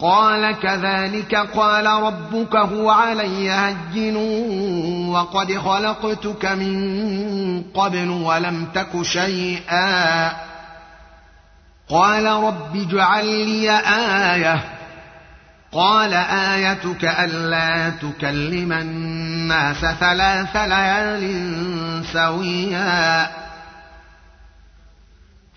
قال كذلك قال ربك هو علي هين وقد خلقتك من قبل ولم تك شيئا. قال رب اجعل لي آية. قال آيتك ألا تكلم الناس ثلاث ليال سويا.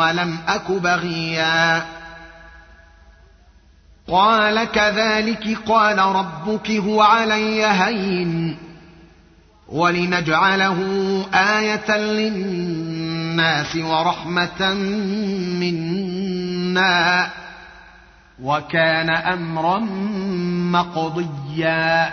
ولم أك بغيا. قال كذلك قال ربك هو علي هين. ولنجعله آية للناس ورحمة منا. وكان أمرا مقضيا.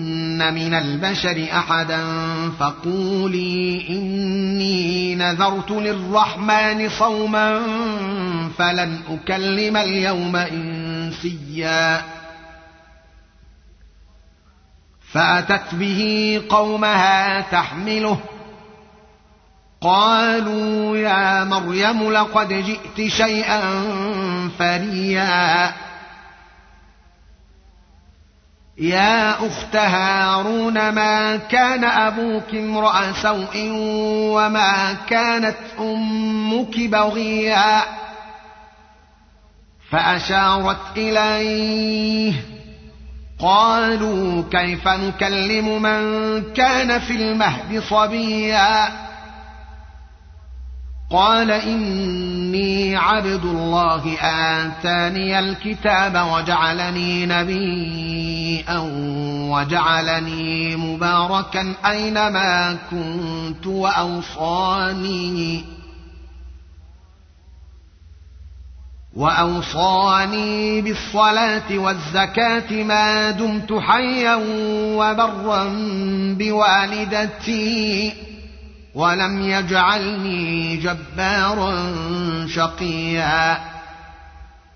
من البشر أحدا فقولي إني نذرت للرحمن صوما فلن أكلم اليوم إنسيا فأتت به قومها تحمله قالوا يا مريم لقد جئت شيئا فريا يا أخت هارون ما كان أبوك امرأ سوء وما كانت أمك بغيا؟ فأشارت إليه قالوا كيف نكلم من كان في المهد صبيا؟ قال إني عبد الله آتاني الكتاب وجعلني نبيا. وجعلني مباركا اينما كنت واوصاني واوصاني بالصلاه والزكاه ما دمت حيا وبرا بوالدتي ولم يجعلني جبارا شقيا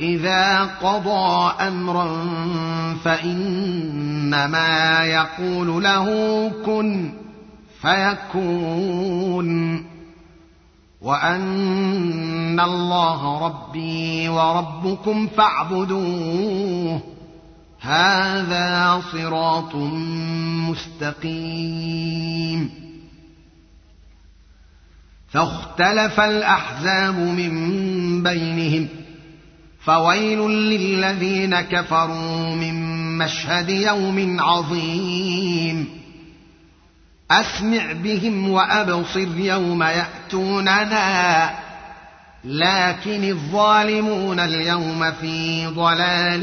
إذا قضى أمرا فإنما يقول له كن فيكون. وأن الله ربي وربكم فاعبدوه. هذا صراط مستقيم. فاختلف الأحزاب من بينهم. فويل للذين كفروا من مشهد يوم عظيم. أسمع بهم وأبصر يوم يأتوننا لكن الظالمون اليوم في ضلال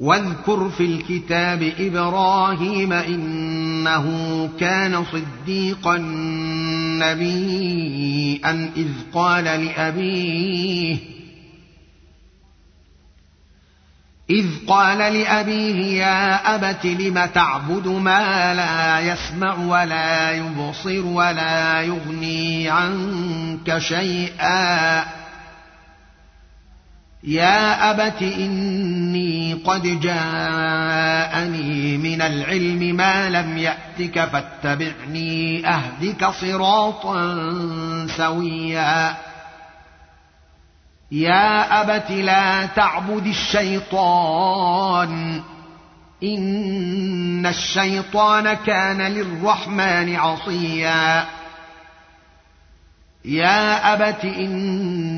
واذكر في الكتاب إبراهيم إنه كان صديقا نبيا إذ قال لأبيه إذ قال لأبيه يا أبت لم تعبد ما لا يسمع ولا يبصر ولا يغني عنك شيئا يا أبت إني قد جاءني من العلم ما لم يأتك فاتبعني أهدك صراطا سويا. يا أبت لا تعبد الشيطان. إن الشيطان كان للرحمن عصيا. يا أبت إني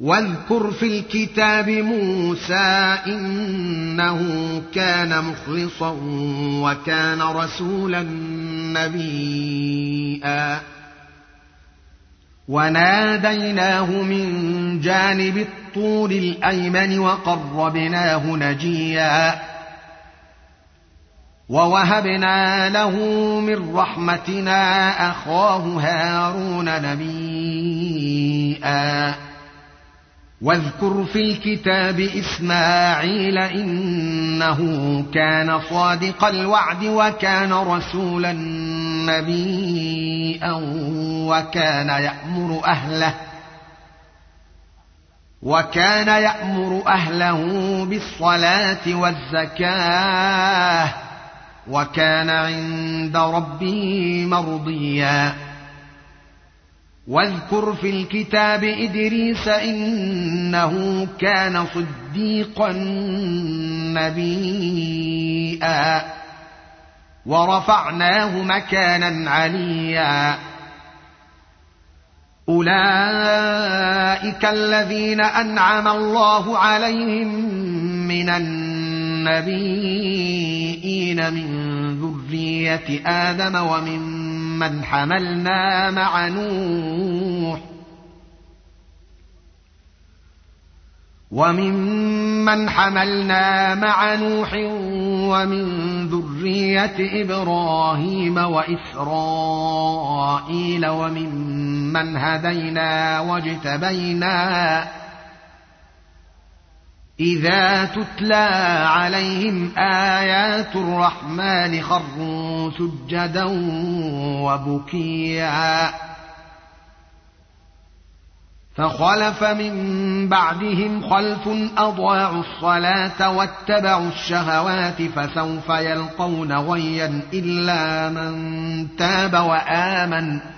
واذكر في الكتاب موسى إنه كان مخلصا وكان رسولا نبيئا وناديناه من جانب الطور الأيمن وقربناه نجيا. ووهبنا له من رحمتنا أخاه هارون نبيئا واذكر في الكتاب إسماعيل إنه كان صادق الوعد وكان رسولا نبيا وكان يأمر أهله وكان يأمر أهله بالصلاة والزكاة وكان عند ربه مرضيا واذكر في الكتاب إدريس إنه كان صديقا نبيئا ورفعناه مكانا عليا. أولئك الذين أنعم الله عليهم من النبيين من ذرية آدم وممن حملنا مع نوح وممن حملنا مع نوح ومن ذريه إبراهيم واسرائيل وممن هدينا واجتبينا إذا تتلى عليهم آيات الرحمن خروا سجدا وبكيا. فخلف من بعدهم خلف أضاعوا الصلاة واتبعوا الشهوات فسوف يلقون غيا إلا من تاب وآمن.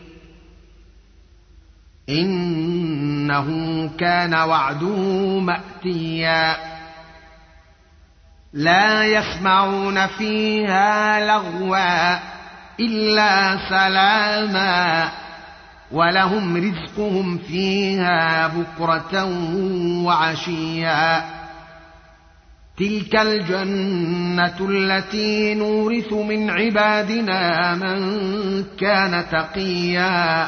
إنه كان وعده مأتيا. لا يسمعون فيها لغوا إلا سلاما ولهم رزقهم فيها بكرة وعشيا. تلك الجنة التي نورث من عبادنا من كان تقيا.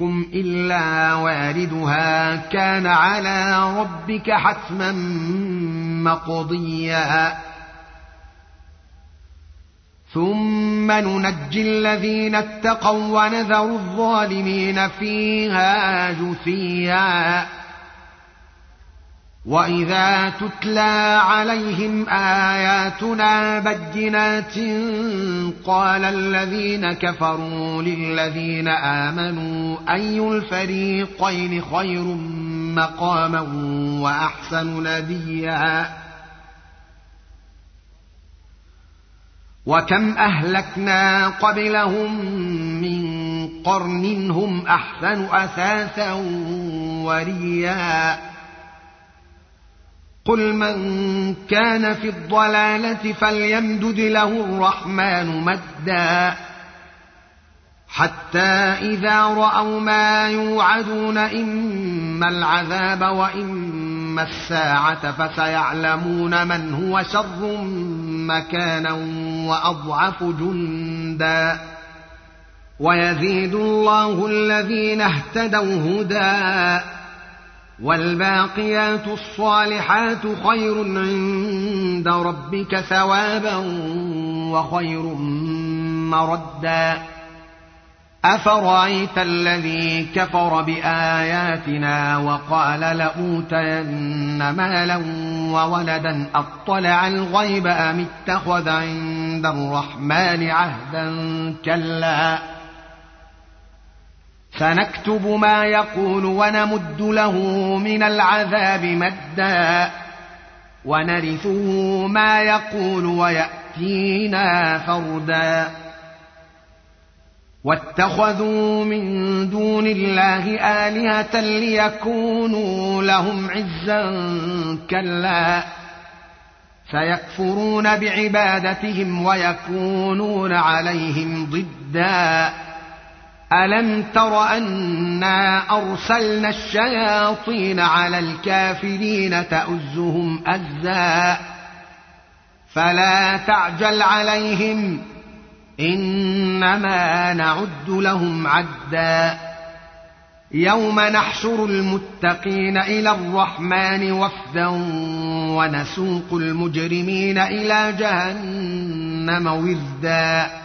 منكم إلا واردها. كان على ربك حتما مقضيا. ثم ننجي الذين اتقوا ونذر الظالمين فيها جثيا واذا تتلى عليهم اياتنا بينات قال الذين كفروا للذين امنوا اي الفريقين خير مقاما واحسن نديا وكم اهلكنا قبلهم من قرن هم احسن اثاثا وريا قل من كان في الضلالة فليمدد له الرحمن مدا حتى إذا رأوا ما يوعدون إما العذاب وإما الساعة فسيعلمون من هو شر مكانا وأضعف جندا ويزيد الله الذين اهتدوا هدى والباقيات الصالحات خير عند ربك ثوابا وخير مردا. أفرأيت الذي كفر بآياتنا وقال لأوتين مالا وولدا أطلع الغيب أم اتخذ عند الرحمن عهدا كلا؟ سنكتب ما يقول ونمد له من العذاب مدا ونرثه ما يقول ويأتينا فردا. واتخذوا من دون الله آلهة ليكونوا لهم عزا كلا. سيكفرون بعبادتهم ويكونون عليهم ضدًا. ألم تر أنا أرسلنا الشياطين على الكافرين تؤزهم أزا فلا تعجل عليهم إنما نعد لهم عدا يوم نحشر المتقين إلى الرحمن وفدا ونسوق المجرمين إلى جهنم وردا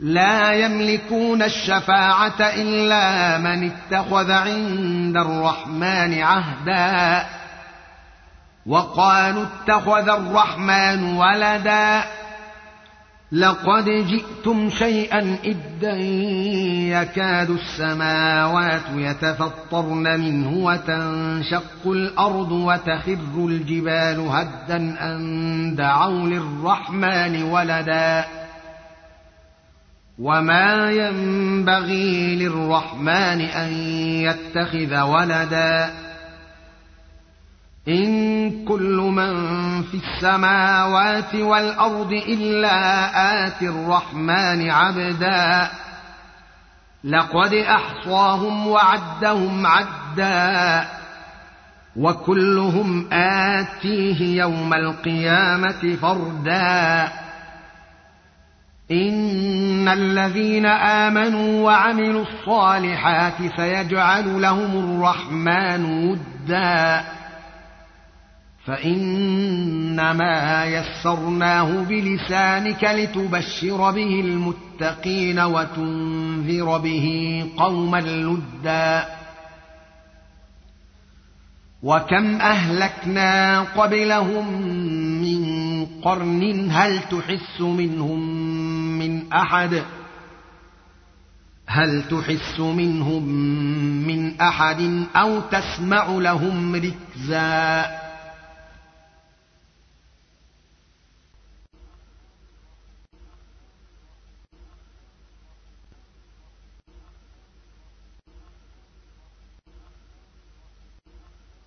لا يملكون الشفاعة إلا من اتخذ عند الرحمن عهدا. وقالوا اتخذ الرحمن ولدا. لقد جئتم شيئا إدا يكاد السماوات يتفطرن منه وتنشق الأرض وتخر الجبال هدا أن دعوا للرحمن ولدا. وما ينبغي للرحمن ان يتخذ ولدا ان كل من في السماوات والارض الا اتي الرحمن عبدا لقد احصاهم وعدهم عدا وكلهم اتيه يوم القيامه فردا إن الذين آمنوا وعملوا الصالحات سيجعل لهم الرحمن ودا. فإنما يسرناه بلسانك لتبشر به المتقين وتنذر به قوما لدا. وكم أهلكنا قبلهم من قرن هل تحس منهم من أحد. هل تحس منهم من أحد أو تسمع لهم ركزا؟